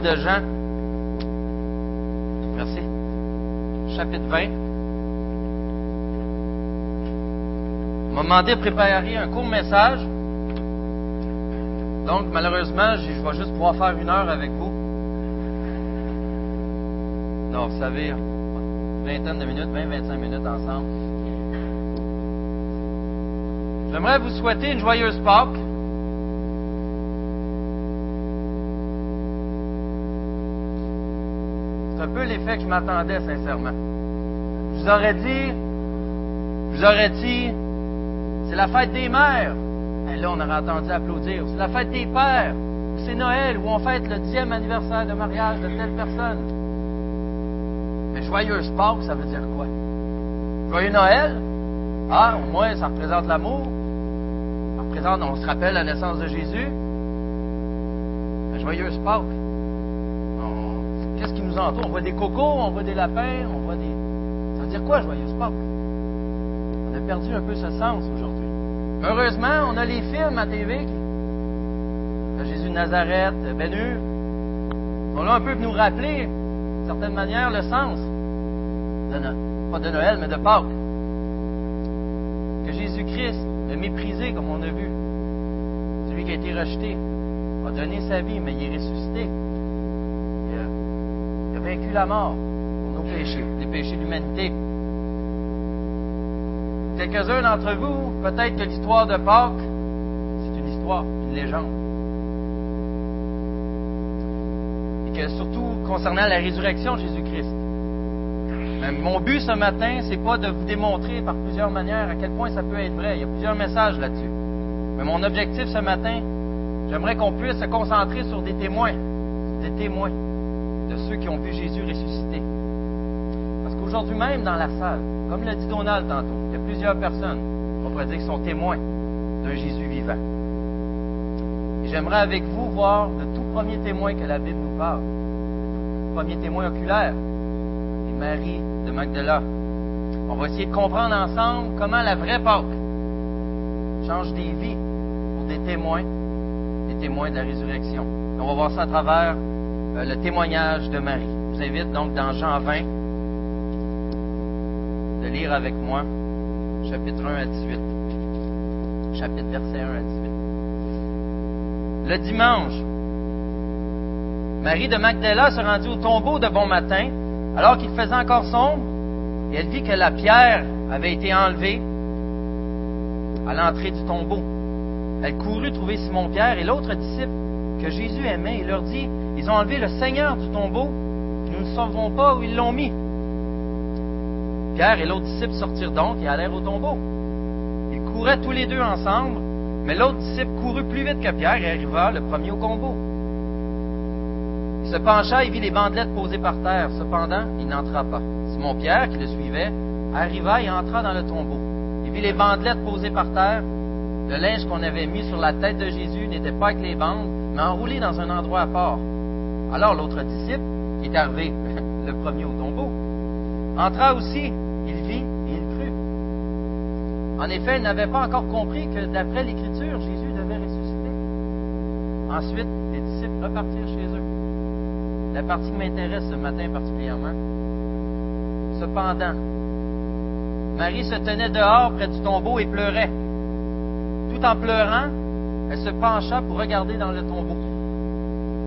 de Jean. Merci. Chapitre 20. On m'a demandé de préparer un court message. Donc, malheureusement, je vais juste pouvoir faire une heure avec vous. Non, vous savez, vingtaine de minutes, 20-25 minutes ensemble. J'aimerais vous souhaiter une joyeuse Pâques. Que je m'attendais, sincèrement. Je vous aurais dit, je vous aurais dit, c'est la fête des mères. Et là, on aurait entendu applaudir. C'est la fête des pères. C'est Noël où on fête le dixième anniversaire de mariage de telle personne. Mais joyeuse Pâques, ça veut dire quoi? Joyeux Noël? Ah, au moins, ça représente l'amour. Ça représente, on se rappelle la naissance de Jésus. Mais joyeuse Pâques. Qu'est-ce qui nous entoure? On voit des cocos, on voit des lapins, on voit des. Ça veut dire quoi, joyeuse Pâques? On a perdu un peu ce sens aujourd'hui. Heureusement, on a les films à TV. Jésus de Nazareth. Ils sont là un peu nous rappeler, d'une certaine manière, le sens. De no... Pas de Noël, mais de Pâques. Que Jésus-Christ, le méprisé, comme on a vu, celui qui a été rejeté, a donné sa vie, mais il est ressuscité. Vaincu la mort pour nos péchés, les péchés de l'humanité. Quelques-uns d'entre vous, peut-être que l'histoire de Pâques, c'est une histoire, une légende. Et que surtout concernant la résurrection de Jésus-Christ. Mais mon but ce matin, c'est pas de vous démontrer par plusieurs manières à quel point ça peut être vrai. Il y a plusieurs messages là-dessus. Mais mon objectif ce matin, j'aimerais qu'on puisse se concentrer sur des témoins, des témoins ont vu Jésus ressusciter. Parce qu'aujourd'hui même dans la salle, comme l'a dit Donald tantôt, il y a plusieurs personnes, on pourrait dire, qui sont témoins d'un Jésus vivant. Et j'aimerais avec vous voir le tout premier témoin que la Bible nous parle, le premier témoin oculaire, Marie de Magdala. On va essayer de comprendre ensemble comment la vraie Pâque change des vies pour des témoins, des témoins de la résurrection. On va voir ça à travers euh, le témoignage de Marie. Je vous invite donc dans Jean 20 de lire avec moi chapitre 1 à 18. Chapitre verset 1 à 18. Le dimanche, Marie de Magdala se rendit au tombeau de bon matin, alors qu'il faisait encore sombre, et elle vit que la pierre avait été enlevée à l'entrée du tombeau. Elle courut trouver Simon-Pierre et l'autre disciple que Jésus aimait et leur dit, ils ont enlevé le Seigneur du tombeau, nous ne savons pas où ils l'ont mis. Pierre et l'autre disciple sortirent donc et allèrent au tombeau. Ils couraient tous les deux ensemble, mais l'autre disciple courut plus vite que Pierre et arriva le premier au tombeau. Il se pencha et vit les bandelettes posées par terre. Cependant, il n'entra pas. Simon Pierre, qui le suivait, arriva et entra dans le tombeau. Il vit les bandelettes posées par terre. Le linge qu'on avait mis sur la tête de Jésus n'était pas avec les bandes, mais enroulé dans un endroit à part. Alors l'autre disciple, qui est arrivé le premier au tombeau, entra aussi il vit et il crut. En effet, il n'avait pas encore compris que d'après l'Écriture, Jésus devait ressusciter. Ensuite, les disciples repartirent chez eux. La partie qui m'intéresse ce matin particulièrement. Cependant, Marie se tenait dehors près du tombeau et pleurait. Tout en pleurant, elle se pencha pour regarder dans le tombeau.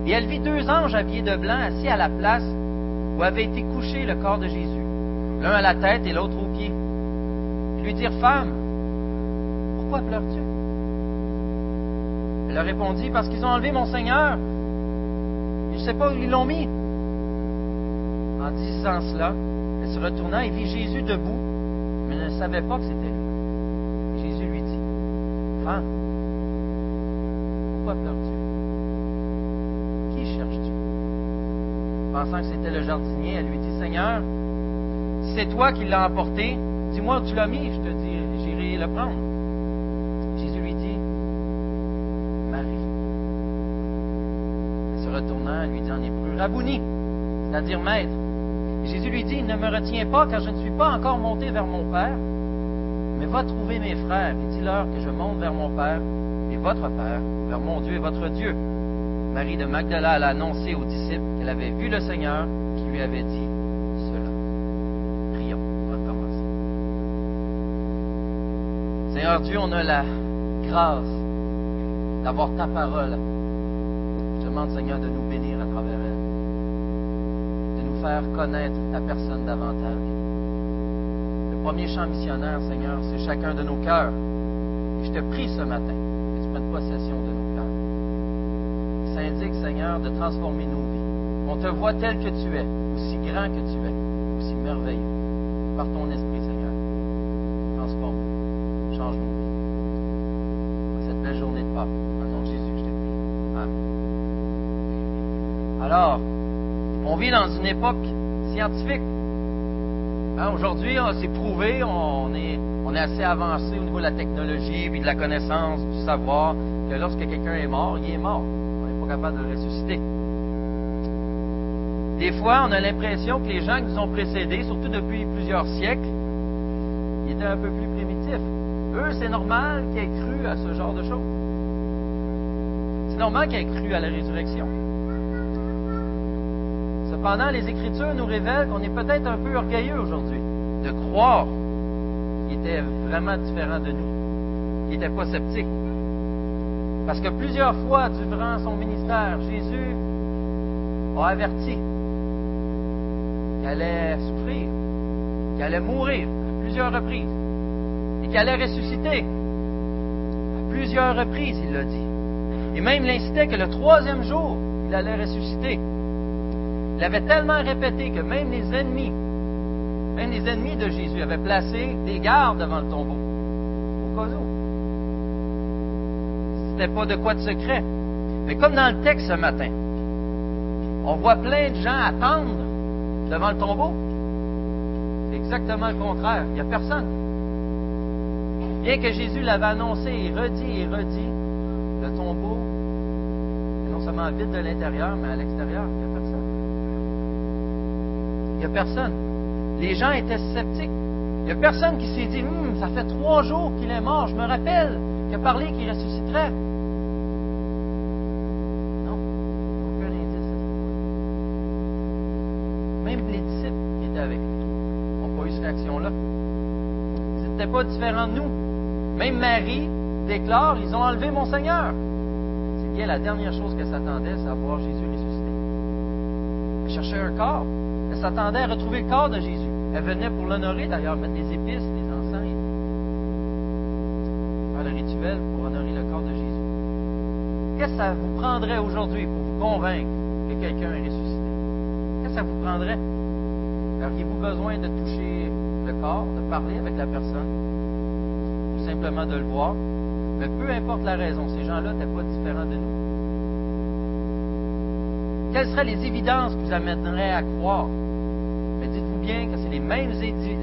Et elle vit deux anges habillés de blanc assis à la place où avait été couché le corps de Jésus l'un à la tête et l'autre aux pieds. Ils lui dirent, Femme, pourquoi pleures-tu? Elle leur répondit, Parce qu'ils ont enlevé mon Seigneur. Je ne sais pas où ils l'ont mis. En disant cela, elle se retourna et vit Jésus debout, mais ne savait pas que c'était lui. Jésus lui dit, Femme, pourquoi pleures-tu? Pensant que c'était le jardinier, elle lui dit, Seigneur, c'est toi qui l'as emporté, dis-moi où tu l'as mis, je te dis, j'irai le prendre. Jésus lui dit, Marie. Elle se retournant, elle lui dit en hébreu, Rabouni, c'est-à-dire maître. Jésus lui dit, ne me retiens pas, car je ne suis pas encore monté vers mon Père, mais va trouver mes frères et dis-leur que je monte vers mon Père et votre Père, vers mon Dieu et votre Dieu. Marie de Magdala, a annoncé aux disciples qu'elle avait vu le Seigneur qui lui avait dit cela. Prions pour commencer. Seigneur Dieu, on a la grâce d'avoir ta parole. Je demande, Seigneur, de nous bénir à travers elle, de nous faire connaître ta personne davantage. Le premier chant missionnaire, Seigneur, c'est chacun de nos cœurs. Je te prie ce matin de transformer nos vies. On te voit tel que tu es, aussi grand que tu es, aussi merveilleux. Par ton esprit, Seigneur, transforme-nous, change nos vies. Cette belle journée de Pâques, au nom de Jésus, je te prie. Amen. Alors, on vit dans une époque scientifique. Hein, aujourd'hui, c'est prouvé, on est, on est assez avancé au niveau de la technologie, puis de la connaissance, du savoir, que lorsque quelqu'un est mort, il est mort. On n'est pas capable de ressusciter. Des fois, on a l'impression que les gens qui nous ont précédés, surtout depuis plusieurs siècles, étaient un peu plus primitifs. Eux, c'est normal qu'ils aient cru à ce genre de choses. C'est normal qu'ils aient cru à la résurrection. Cependant, les Écritures nous révèlent qu'on est peut-être un peu orgueilleux aujourd'hui de croire qu'il était vraiment différent de nous, qu'il n'était pas sceptique. Parce que plusieurs fois durant son ministère, Jésus a averti qu'il allait souffrir, qu'il allait mourir à plusieurs reprises et qu'il allait ressusciter à plusieurs reprises, il l'a dit. Et même l'incitait que le troisième jour, il allait ressusciter. Il avait tellement répété que même les ennemis, même les ennemis de Jésus avaient placé des gardes devant le tombeau. Au cas. Pas de quoi de secret. Mais comme dans le texte ce matin, on voit plein de gens attendre devant le tombeau. C'est exactement le contraire. Il n'y a personne. Bien que Jésus l'avait annoncé et redit et redit, le tombeau est non seulement vide de l'intérieur, mais à l'extérieur, il n'y a personne. Il n'y a personne. Les gens étaient sceptiques. Il n'y a personne qui s'est dit, hum, ça fait trois jours qu'il est mort, je me rappelle qu'il a parlé qu'il ressusciterait. Pas différent de nous. Même Marie déclare, ils ont enlevé mon Seigneur. C'est bien la dernière chose qu'elle s'attendait, c'est à voir Jésus ressusciter. Elle cherchait un corps. Elle s'attendait à retrouver le corps de Jésus. Elle venait pour l'honorer d'ailleurs, mettre des épices, des encens faire le rituel pour honorer le corps de Jésus. Qu'est-ce que ça vous prendrait aujourd'hui pour vous convaincre que quelqu'un est ressuscité? Qu'est-ce que ça vous prendrait? Auriez-vous besoin de toucher de parler avec la personne, ou simplement de le voir? Mais peu importe la raison, ces gens-là n'étaient pas différents de nous. Quelles seraient les évidences qui vous amèneraient à croire? Mais dites-vous bien que c'est les mêmes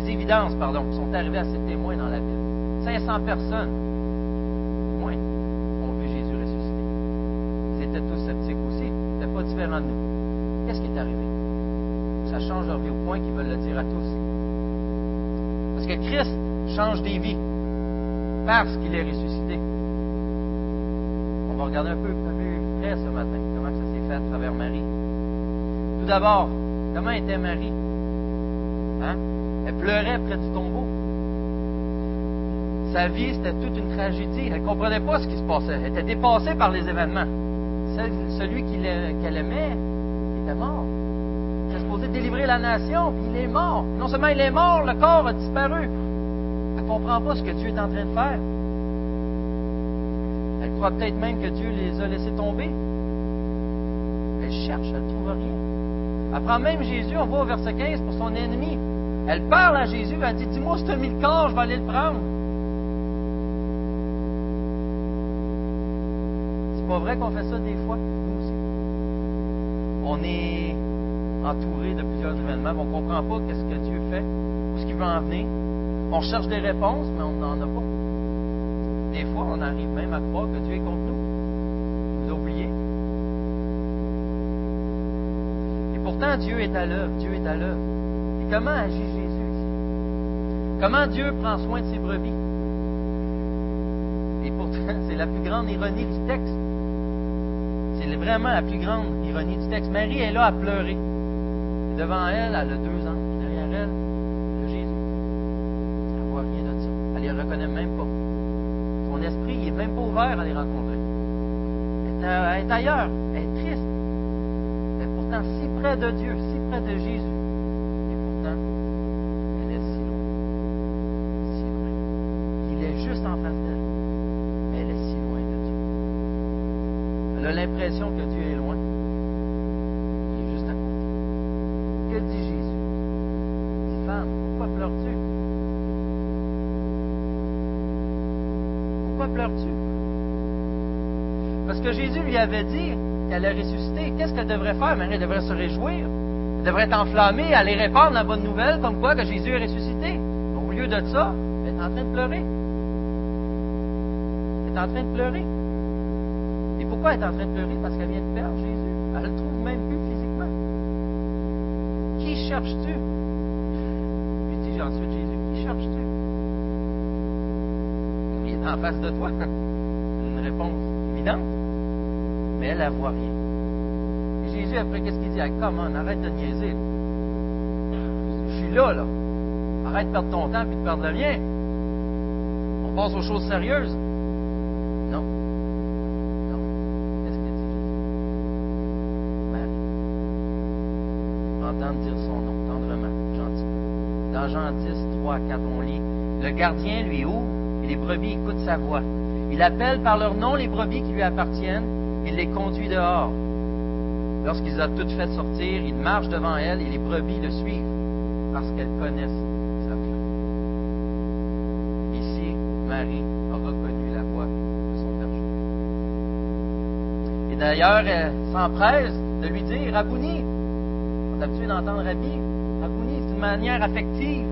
évidences pardon, qui sont arrivées à ces témoins dans la Bible. 500 personnes, moins, ont vu Jésus ressusciter. Ils étaient tous sceptiques aussi. Ils n'étaient pas différents de nous. Qu'est-ce qui est arrivé? Ça change leur vie au point qu'ils veulent le dire à tous. Que Christ change des vies parce qu'il est ressuscité. On va regarder un peu plus près ce matin comment ça s'est fait à travers Marie. Tout d'abord, comment était Marie? Hein? Elle pleurait près du tombeau. Sa vie, c'était toute une tragédie. Elle ne comprenait pas ce qui se passait. Elle était dépassée par les événements. Celui qu'elle aimait, était mort. Supposé délivrer la nation, puis il est mort. Non seulement il est mort, le corps a disparu. Elle ne comprend pas ce que Dieu est en train de faire. Elle croit peut-être même que Dieu les a laissés tomber. Elle cherche, elle ne trouve rien. Elle prend même Jésus, on voit au verset 15, pour son ennemi. Elle parle à Jésus, elle dit Dis-moi si tu as mis le corps, je vais aller le prendre. C'est pas vrai qu'on fait ça des fois, nous aussi. On est entouré de plusieurs événements, on ne comprend pas qu'est-ce que Dieu fait, où ce qu'il veut en venir. On cherche des réponses, mais on n'en a pas. Des fois, on arrive même à croire que Dieu est contre nous. A oubliés. Et pourtant, Dieu est à l'œuvre. Dieu est à l'œuvre. Et comment agit Jésus ici? Comment Dieu prend soin de ses brebis? Et pourtant, c'est la plus grande ironie du texte. C'est vraiment la plus grande ironie du texte. Marie est là à pleurer. Devant elle, elle a deux anges. Derrière elle, a Jésus. Elle ne voit rien de ça. Elle ne les reconnaît même pas. Son esprit n'est même pas ouvert à les rencontrer. Elle est ailleurs. Elle est triste. Elle est pourtant si près de Dieu, si près de Jésus. Avait dit qu'elle allait ressusciter. Qu'est-ce qu'elle devrait faire? Marie elle devrait se réjouir. Elle devrait être enflammée, aller répandre la bonne nouvelle, comme quoi que Jésus est ressuscité. Au lieu de ça, elle est en train de pleurer. Elle est en train de pleurer. Et pourquoi elle est en train de pleurer? Parce qu'elle vient de perdre Jésus. Elle ne le trouve même plus physiquement. Qui cherches-tu? Lui dit ensuite Jésus, qui cherches-tu? Il est en face de toi. Une réponse évidente. Mais elle, ne voit rien. Et Jésus, après, qu'est-ce qu'il dit? Ah, comment? Arrête de niaiser. Je suis là, là. Arrête de perdre ton temps et de perdre le mien. On passe aux choses sérieuses. Non. Non. Qu'est-ce qu'il dit Jésus? Entendre dire son nom, tendrement, gentiment. Dans Jean 10, 3 à 4, on lit Le gardien lui ouvre et les brebis écoutent sa voix. Il appelle par leur nom les brebis qui lui appartiennent il les conduit dehors. Lorsqu'ils ont toutes fait sortir, il marche devant elles et les brebis le suivent parce qu'elles connaissent sa voix. Ici, Marie a reconnu la voix de son berger. Et d'ailleurs, elle s'empresse de lui dire Rabouni. On est habitué d'entendre Rabbi. Rabouni, c'est une manière affective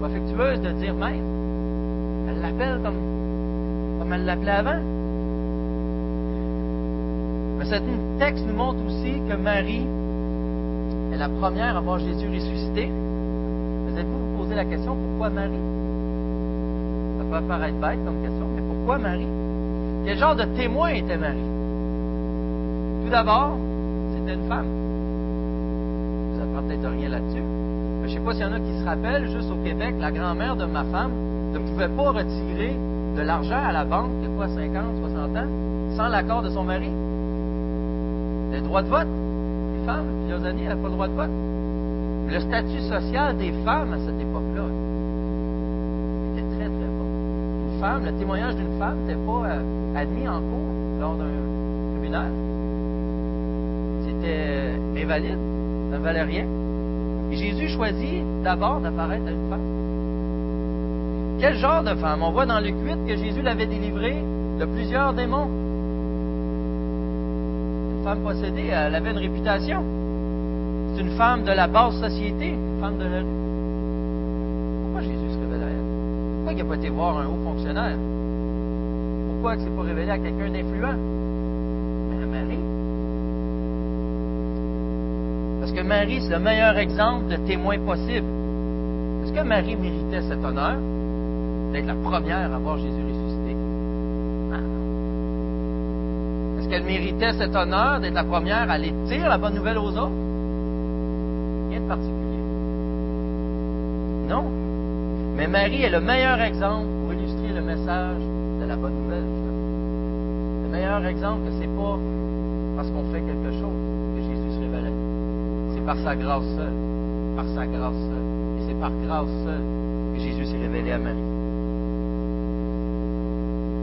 ou affectueuse de dire maître. Elle l'appelle comme, comme elle l'appelait avant. Ce texte nous montre aussi que Marie est la première à voir Jésus ressuscité. Vous êtes-vous vous poser la question pourquoi Marie? Ça peut paraître bête comme question, mais pourquoi Marie? Quel genre de témoin était Marie? Tout d'abord, c'était une femme. Vous n'apprend peut-être rien là-dessus. Je ne sais pas s'il y en a qui se rappellent, juste au Québec, la grand-mère de ma femme ne pouvait pas retirer de l'argent à la banque, il y a quoi, 50, 60 ans, sans l'accord de son mari. Droit de vote. Les femmes, plusieurs années, n'avaient pas le droit de vote. Le statut social des femmes à cette époque-là était très, très bas. Une femme, le témoignage d'une femme n'était pas euh, admis en cours lors d'un tribunal. C'était invalide, ça ne valait rien. Et Jésus choisit d'abord d'apparaître à une femme. Quel genre de femme? On voit dans Luc 8 que Jésus l'avait délivré de plusieurs démons femme possédée, elle avait une réputation. C'est une femme de la basse société, une femme de la rue. Pourquoi Jésus se révèle à elle? Pourquoi il n'a pas été voir un haut fonctionnaire? Pourquoi il ne s'est pas révélé à quelqu'un d'influent? Mais à Marie. Parce que Marie, c'est le meilleur exemple de témoin possible. Est-ce que Marie méritait cet honneur d'être la première à voir Jésus méritait cet honneur d'être la première à aller dire la bonne nouvelle aux autres? Rien de particulier. Non. Mais Marie est le meilleur exemple pour illustrer le message de la bonne nouvelle. Le meilleur exemple que c'est pas parce qu'on fait quelque chose que Jésus se nous. C'est par sa grâce seule. Par sa grâce seule. Et c'est par grâce seule que Jésus s'est révélé à Marie.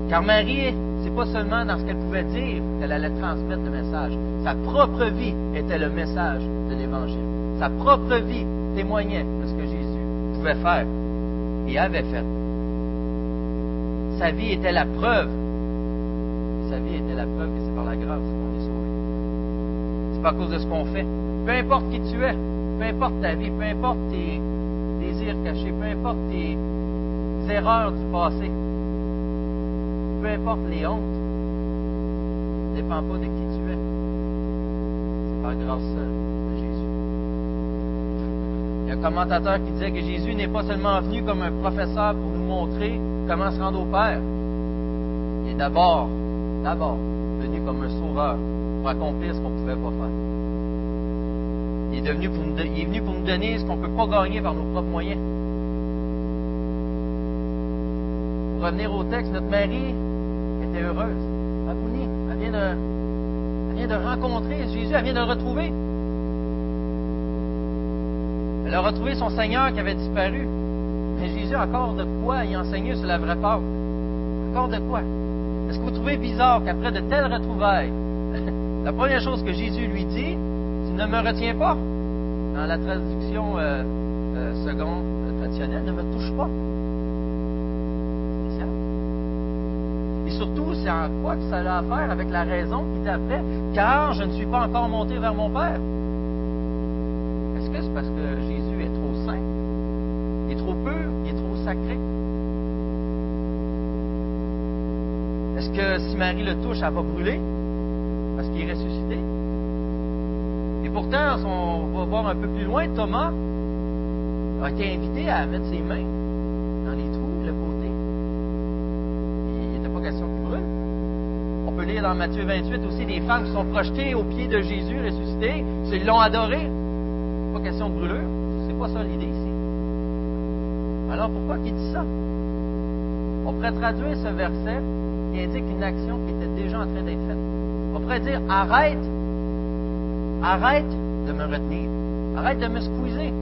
Car Marie c'est pas seulement dans ce qu'elle pouvait dire qu'elle allait transmettre le message. Sa propre vie était le message de l'Évangile. Sa propre vie témoignait de ce que Jésus pouvait faire et avait fait. Sa vie était la preuve. sa vie était la preuve que c'est par la grâce qu'on est sauvé. C'est pas à cause de ce qu'on fait. Peu importe qui tu es, peu importe ta vie, peu importe tes désirs cachés, peu importe tes erreurs du passé, peu importe les hontes, ne dépend pas de qui tu es. C'est par grâce de Jésus. Il y a un commentateur qui disait que Jésus n'est pas seulement venu comme un professeur pour nous montrer comment se rendre au Père. Il est d'abord, d'abord, venu comme un sauveur pour accomplir ce qu'on ne pouvait pas faire. Il est, il est venu pour nous donner ce qu'on ne peut pas gagner par nos propres moyens. Pour revenir au texte, notre mari heureuse. Abouni, elle vient de, elle vient de rencontrer Jésus, elle vient de le retrouver. Elle a retrouvé son Seigneur qui avait disparu. Mais Jésus, encore de quoi y enseigner sur la vraie Pâque? Encore de quoi? Est-ce que vous trouvez bizarre qu'après de telles retrouvailles, la première chose que Jésus lui dit, tu ne me retiens pas? Dans la traduction euh, euh, seconde traditionnelle, ne me touche pas. Surtout, c'est en quoi que ça a à avec la raison qui après, car je ne suis pas encore monté vers mon Père. Est-ce que c'est parce que Jésus est trop saint? Il est trop pur? Il est trop sacré? Est-ce que si Marie le touche, elle va brûler? Parce qu'il est ressuscité? Et pourtant, on va voir un peu plus loin, Thomas a été invité à mettre ses mains dans Matthieu 28 aussi des femmes qui sont projetées aux pieds de Jésus ressuscité. Ils l'ont adoré. Pas question de brûlure. C'est pas ça l'idée ici. Alors pourquoi qu'il dit ça? On pourrait traduire ce verset qui indique une action qui était déjà en train d'être faite. On pourrait dire arrête, arrête de me retenir, arrête de me squeezer.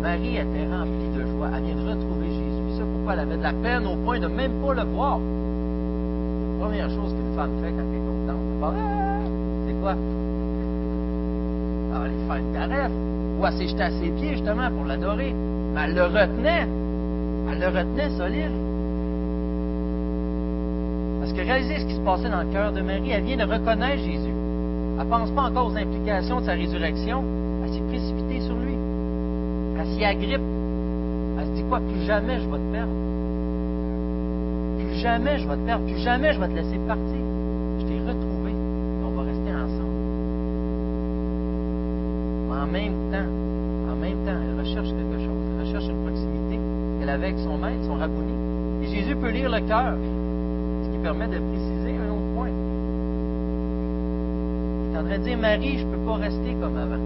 Marie était remplie de joie. Elle vient de retrouver Jésus. Ça, pourquoi elle avait de la peine au point de même pas le voir. Première chose qu'une femme fait quand elle est contente, c'est ah, c'est quoi? Elle va aller faire une caresse. Ou elle s'est jetée à ses pieds justement pour l'adorer. Mais elle le retenait. Elle le retenait solide. Parce que réalisez ce qui se passait dans le cœur de Marie. Elle vient de reconnaître Jésus. Elle ne pense pas encore aux implications de sa résurrection. Elle s'est précipitée sur lui. Elle s'y agrippe. Elle se dit quoi? Plus jamais je vais te perdre. Jamais je vais te perdre. Plus jamais je vais te laisser partir. Je t'ai retrouvé. Et on va rester ensemble. Mais en même temps, en même temps, elle recherche quelque chose. Elle recherche une proximité qu'elle avait avec son maître, son rabouni. Et Jésus peut lire le cœur, ce qui permet de préciser un autre point. Il est en train de dire, Marie, je ne peux pas rester comme avant.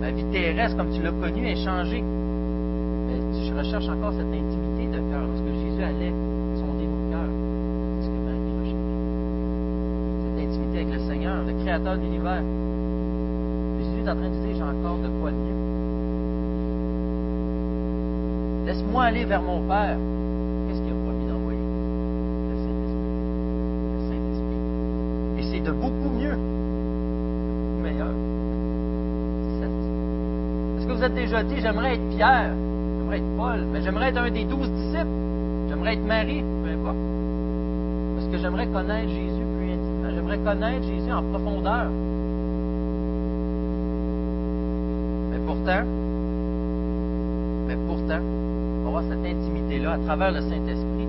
Ma vie terrestre, comme tu l'as connue, est changée. Mais je recherche encore cette intimité de cœur. Lorsque Jésus allait sonder nos cœurs, c'est ce que Marie recherche. Cette intimité avec le Seigneur, le Créateur de l'univers. Jésus est en train de dire, j'ai encore de quoi de mieux. Laisse-moi aller vers mon Père. Qu'est-ce qu'il a promis d'envoyer? Le Saint-Esprit. Le Saint-Esprit. Et c'est de beaucoup mieux, beaucoup meilleur. Est-ce que vous êtes déjà dit, j'aimerais être Pierre, j'aimerais être Paul, mais j'aimerais être un des douze disciples, j'aimerais être Marie, peu importe. Parce que j'aimerais connaître Jésus connaître Jésus en profondeur. Mais pourtant, mais pourtant, on va voir cette intimité-là à travers le Saint-Esprit,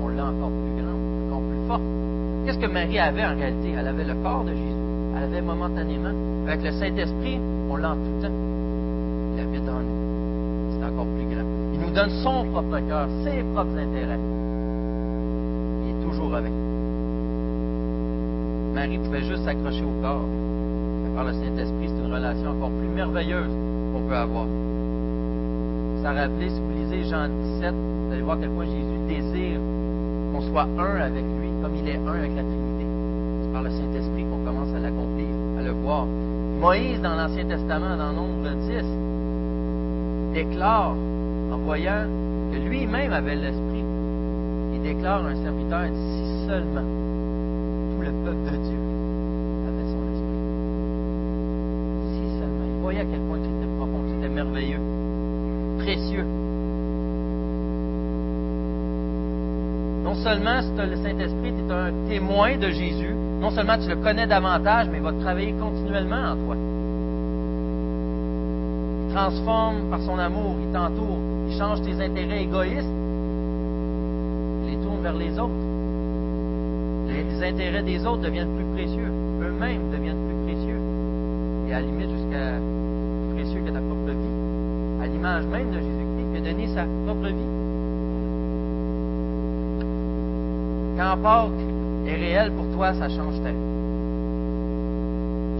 on l'a encore plus grande, encore plus forte. Qu'est-ce que Marie avait en réalité? Elle avait le corps de Jésus. Elle avait momentanément. Avec le Saint-Esprit, on l'a en tout temps. Il habite en nous. C'est encore plus grand. Il nous donne son propre cœur, ses propres intérêts. Il est toujours avec nous. Marie pouvait juste s'accrocher au corps. Mais par le Saint-Esprit, c'est une relation encore plus merveilleuse qu'on peut avoir. Ça rappelait, si vous lisez Jean 17, vous allez voir à quel point Jésus désire qu'on soit un avec lui, comme il est un avec la Trinité. C'est par le Saint-Esprit qu'on commence à l'accomplir, à le voir. Moïse, dans l'Ancien Testament, dans Nombre 10, déclare, en voyant que lui-même avait l'Esprit, il déclare un serviteur, si seulement Voyait à quel point c'était profond, c'était merveilleux, précieux. Non seulement si le Saint-Esprit, tu es un témoin de Jésus, non seulement tu le connais davantage, mais il va travailler continuellement en toi. Il transforme par son amour, il t'entoure, il change tes intérêts égoïstes, il les tourne vers les autres. Les intérêts des autres deviennent plus précieux, eux-mêmes deviennent plus précieux, et à la limite jusqu'à plus précieux que ta propre même de Jésus-Christ qui a donné sa propre vie. Quand Pâques, est réel pour toi, ça change ta.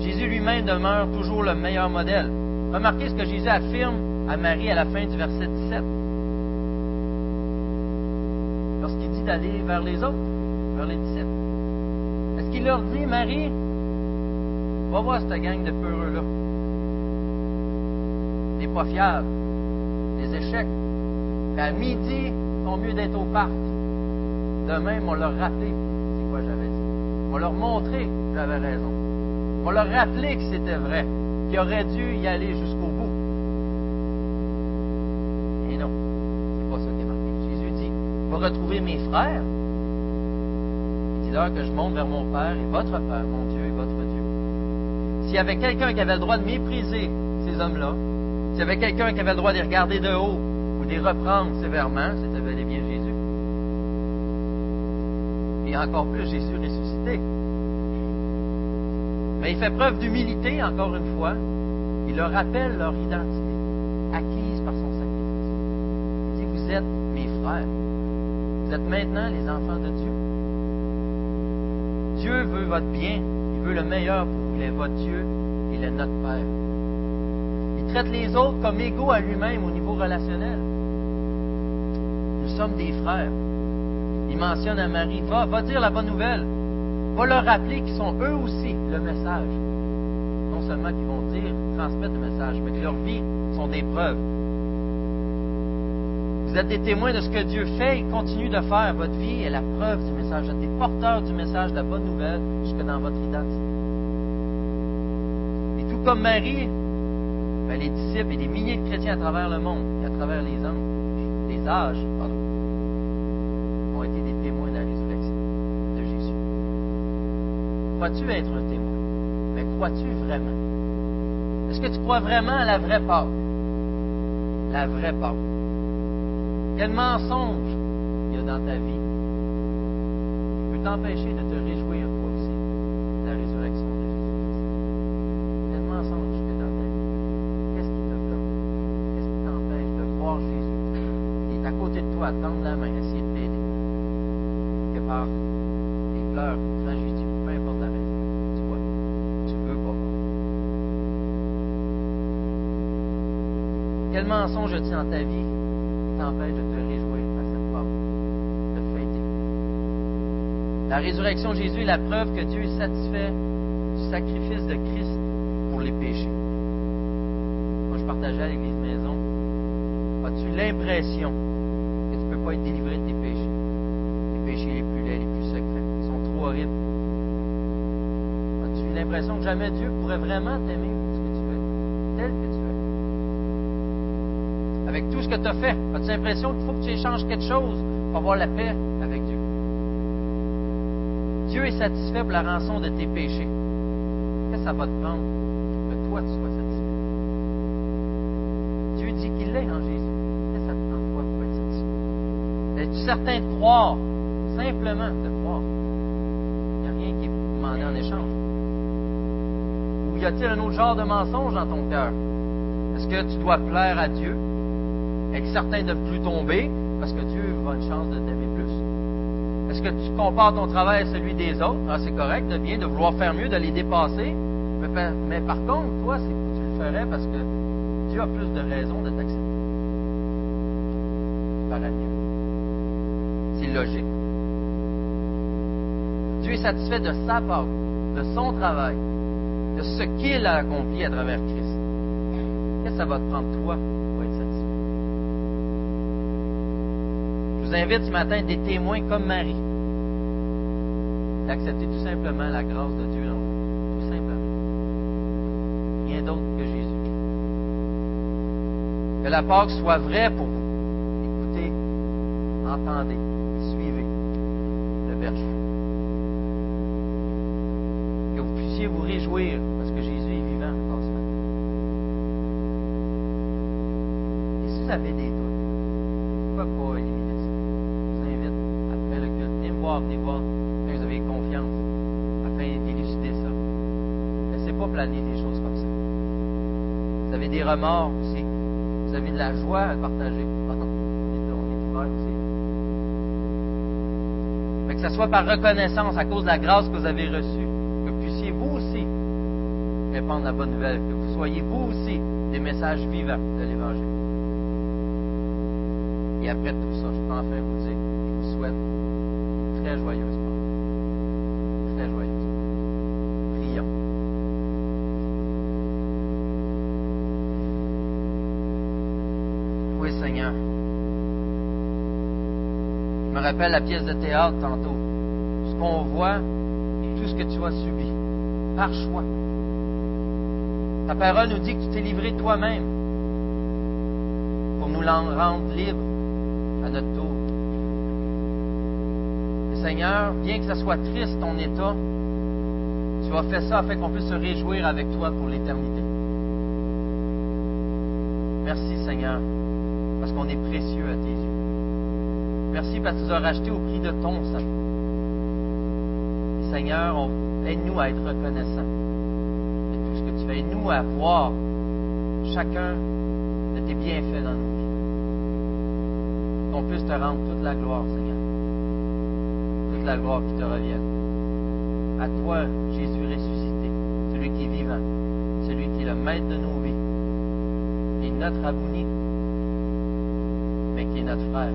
Jésus lui-même demeure toujours le meilleur modèle. Remarquez ce que Jésus affirme à Marie à la fin du verset 17. Lorsqu'il dit d'aller vers les autres, vers les disciples. Est-ce qu'il leur dit, Marie, va voir cette gang de peureux-là. Les pas fiables, les échecs. à midi, font mieux d'être au parc. Demain, on leur rappelé c'est quoi j'avais dit? On leur montré que j'avais raison. On leur rappelé que c'était vrai, qu'ils auraient dû y aller jusqu'au bout. Et non, c'est pas ça qui est marqué. Jésus dit, va retrouver mes frères. Il dit là que je monte vers mon Père et votre Père, mon Dieu et votre Dieu. S'il y avait quelqu'un qui avait le droit de mépriser ces hommes-là, s'il y avait quelqu'un qui avait le droit de les regarder de haut ou de les reprendre sévèrement, c'était bel bien Jésus. Et encore plus Jésus ressuscité. Mais il fait preuve d'humilité, encore une fois. Il leur rappelle leur identité, acquise par son sacrifice. Il dit, vous êtes mes frères. Vous êtes maintenant les enfants de Dieu. Dieu veut votre bien. Il veut le meilleur pour vous. Il est votre Dieu. Il est notre Père. Traite les autres comme égaux à lui-même au niveau relationnel. Nous sommes des frères. Il mentionne à Marie, va, va dire la bonne nouvelle va leur rappeler qu'ils sont eux aussi le message. Non seulement qu'ils vont dire, transmettre le message, mais que leur vie sont des preuves. Vous êtes des témoins de ce que Dieu fait et continue de faire. Votre vie est la preuve du message. Vous êtes des porteurs du message de la bonne nouvelle jusque dans votre identité. Et tout comme Marie, ben, les disciples et des milliers de chrétiens à travers le monde à travers les âges, ont été des témoins de la résurrection de Jésus. Crois-tu être un témoin? Mais crois-tu vraiment? Est-ce que tu crois vraiment à la vraie Pâque? La vraie Pâque. Quel mensonge il y a dans ta vie qui peut t'empêcher de te réjouir toi aussi de la résurrection de Jésus-Christ? Quel mensonge il y a dans ta vie? Qu'est-ce qui te bloque? Qu'est-ce qui t'empêche de voir Jésus? Il est à côté de toi, tendre la main, essayer de t'aider. Que par des pleurs, des tragédies, peu importe la raison, tu vois, tu veux pas voir. Quel mensonge as-tu dans ta vie t'empêche de te réjouir à cette Pâque, de fêter? La résurrection de Jésus est la preuve que Dieu est satisfait du sacrifice de Christ pour les péchés. Moi, je partageais à l'église maison. As-tu l'impression que tu ne peux pas être délivré de tes péchés? Les péchés les plus laids, les plus secrets, ils sont trop horribles. As-tu l'impression que jamais Dieu pourrait vraiment t'aimer pour ce que tu es, tel que tu es? Avec tout ce que tu as fait, as-tu l'impression qu'il faut que tu échanges quelque chose pour avoir la paix avec Dieu? Dieu est satisfait pour la rançon de tes péchés. Qu'est-ce que ça va te prendre que toi tu sois satisfait? Dieu dit qu'il l'est en Jésus. Qu'est-ce que ça te prend toi pour être satisfait? Es-tu certain de croire? Simplement de croire. Il n'y a rien qui est demandé en échange. Ou y a-t-il un autre genre de mensonge dans ton cœur? Est-ce que tu dois plaire à Dieu? Être certain de ne plus tomber parce que Dieu va une chance de t'aimer plus? Est-ce que tu compares ton travail à celui des autres? Ah, c'est correct, de bien, de vouloir faire mieux, de les dépasser. Mais, par- contre, toi, tu le ferais parce que Dieu a plus de raisons de t'accepter. Tu. C'est logique. Dieu est satisfait de sa part, de son travail, de ce qu'il a accompli à travers Christ. Qu'est-ce que ça va te prendre, toi, pour être satisfait? Vous invite ce matin des témoins comme Marie d'accepter tout simplement la grâce de Dieu dans vous. Tout simplement. Rien d'autre que Jésus. Que la Pâque soit vraie pour vous. Écoutez, entendez, suivez le berger. Que vous puissiez vous réjouir parce que Jésus est vivant encore ce matin. Et si vous avez des doutes, venez voir, vous avez confiance, afin d'élucider ça. Laissez pas planer des choses comme ça. Vous avez des remords aussi. Vous avez de la joie à partager. on est aussi. Fait que ce soit par reconnaissance à cause de la grâce que vous avez reçue, que puissiez vous aussi répandre la bonne nouvelle, que vous soyez vous aussi des messages vivants de l'Évangile. Et après tout ça, je peux enfin vous dire, je vous souhaite une très joyeuse. Très joyeuse. Prions. Oui, Seigneur? Je me rappelle la pièce de théâtre tantôt. Ce qu'on voit, tout ce que tu as subi, par choix. Ta parole nous dit que tu t'es livré toi-même pour nous rendre libres à notre tour. Seigneur, bien que ce soit triste ton état, tu as fait ça afin qu'on puisse se réjouir avec toi pour l'éternité. Merci Seigneur, parce qu'on est précieux à tes yeux. Merci parce que tu nous as racheté au prix de ton sang. Seigneur, aide-nous à être reconnaissants de tout ce que tu fais. Aide-nous à voir chacun de tes bienfaits dans nos vies. Qu'on puisse te rendre toute la gloire, Seigneur. La gloire qui te revienne. À toi, Jésus ressuscité, celui qui est vivant, celui qui est le maître de nos vies, et notre abonné, mais qui est notre frère